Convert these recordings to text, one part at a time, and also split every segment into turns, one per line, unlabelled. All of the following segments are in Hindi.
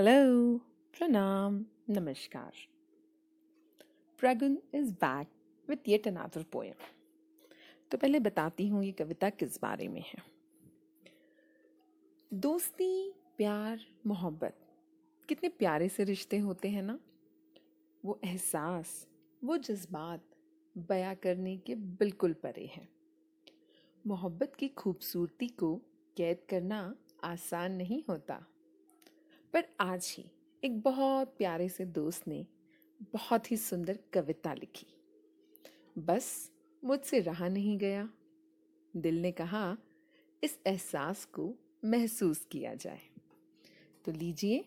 Hello, Pranam, Namaskar. Pragun is back with yet another poem. तो पहले बताती हूँ ये कविता किस बारे में है. दोस्ती प्यार मोहब्बत. कितने प्यारे से रिश्ते होते हैं ना? वो एहसास वो जज्बात बयां करने के बिल्कुल परे हैं. मोहब्बत की खूबसूरती को कैद करना आसान नहीं होता. पर आज ही एक बहुत प्यारे से दोस्त ने बहुत ही सुंदर कविता लिखी। बस मुझसे रहा नहीं गया। दिल ने कहा, इस एहसास को महसूस किया जाए। तो लीजिए,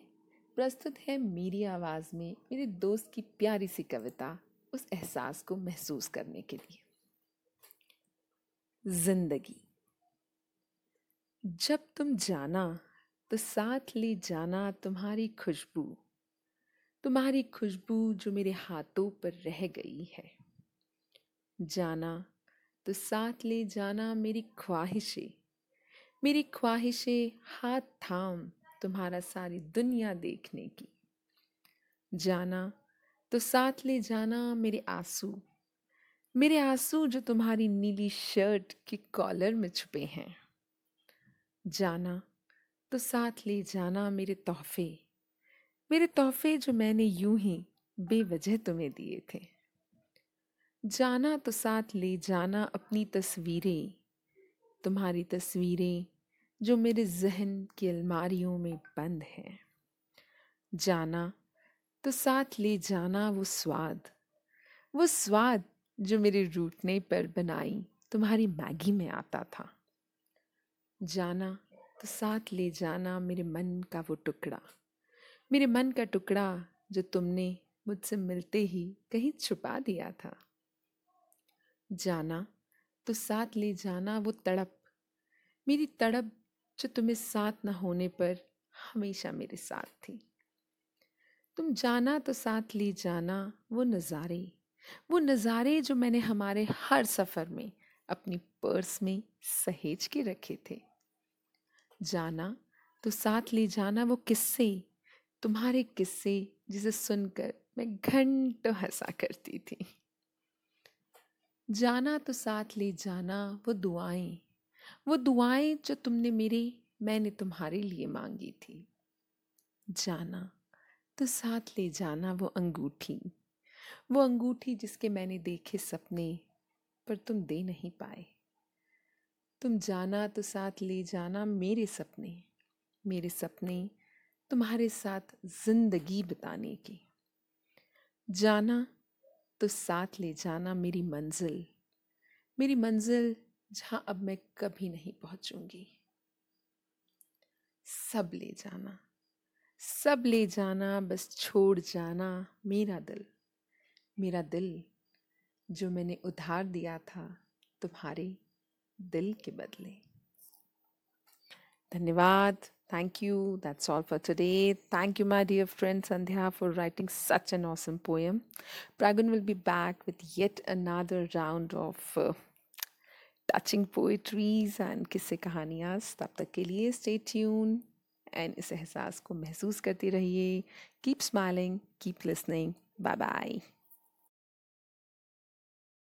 प्रस्तुत है मेरी आवाज़ में मेरे दोस्त की प्यारी सी कविता उस एहसास को महसूस करने के लिए। ज़िंदगी। जब तुम जाना तो साथ ले जाना तुम्हारी खुशबू तुम्हारी खुशबू जो मेरे हाथों पर रह गई है। जाना तो साथ ले जाना मेरी ख्वाहिशें मेरी ख्वाहिशें हाथ थाम तुम्हारा सारी दुनिया देखने की। जाना तो साथ ले जाना मेरे आँसू मेरे आँसू जो तुम्हारी नीली शर्ट के कॉलर में छुपे हैं। जाना तो साथ ले जाना मेरे तोहफे। मेरे तोहफे जो मैंने यूँ ही बेवजह तुम्हें दिए थे। जाना तो साथ ले जाना अपनी तस्वीरें, तुम्हारी तस्वीरें जो मेरे जहन की अलमारियों में बंद हैं। जाना तो साथ ले जाना वो स्वाद वो स्वाद जो मेरे रूटने पर बनाई तुम्हारी मैगी में आता था। जाना तो साथ ले जाना मेरे मन का वो टुकड़ा। मेरे मन का टुकड़ा जो तुमने मुझसे मिलते ही कहीं छुपा दिया था। जाना तो साथ ले जाना वो तड़प। मेरी तड़प जो तुम्हें साथ ना होने पर हमेशा मेरे साथ थी। तुम जाना तो साथ ले जाना वो नज़ारे। वो नज़ारे जो मैंने हमारे हर सफ़र में अपनी पर्स में सहेज के रखे थे। जाना तो साथ ले जाना वो किस्से, तुम्हारे किस्से जिसे सुनकर मैं घंटों हंसा करती थी। जाना तो साथ ले जाना, वो दुआएँ वो दुआएँ जो तुमने मेरे, मैंने तुम्हारे लिए मांगी थी। जाना तो साथ ले जाना वो अंगूठी वो अंगूठी जिसके मैंने देखे सपने, पर तुम दे नहीं पाए। तुम जाना तो साथ ले जाना मेरे सपने मेरे सपने तुम्हारे साथ ज़िंदगी बिताने की। जाना तो साथ ले जाना मेरी मंजिल मेरी मंजिल जहाँ अब मैं कभी नहीं पहुँचूँगी। सब ले जाना, सब ले जाना, बस छोड़ जाना मेरा दिल मेरा दिल जो मैंने उधार दिया था तुम्हारे दिल के बदले। धन्यवाद। Thank you that's all for today thank you my dear friend Sandhya for writing such an awesome poem Pragun will be back with yet another round of touching poetries and किस्से कहानियाँ तब तक के लिए स्टे ट्यून एंड इस एहसास को महसूस करते रहिए keep smiling keep listening bye bye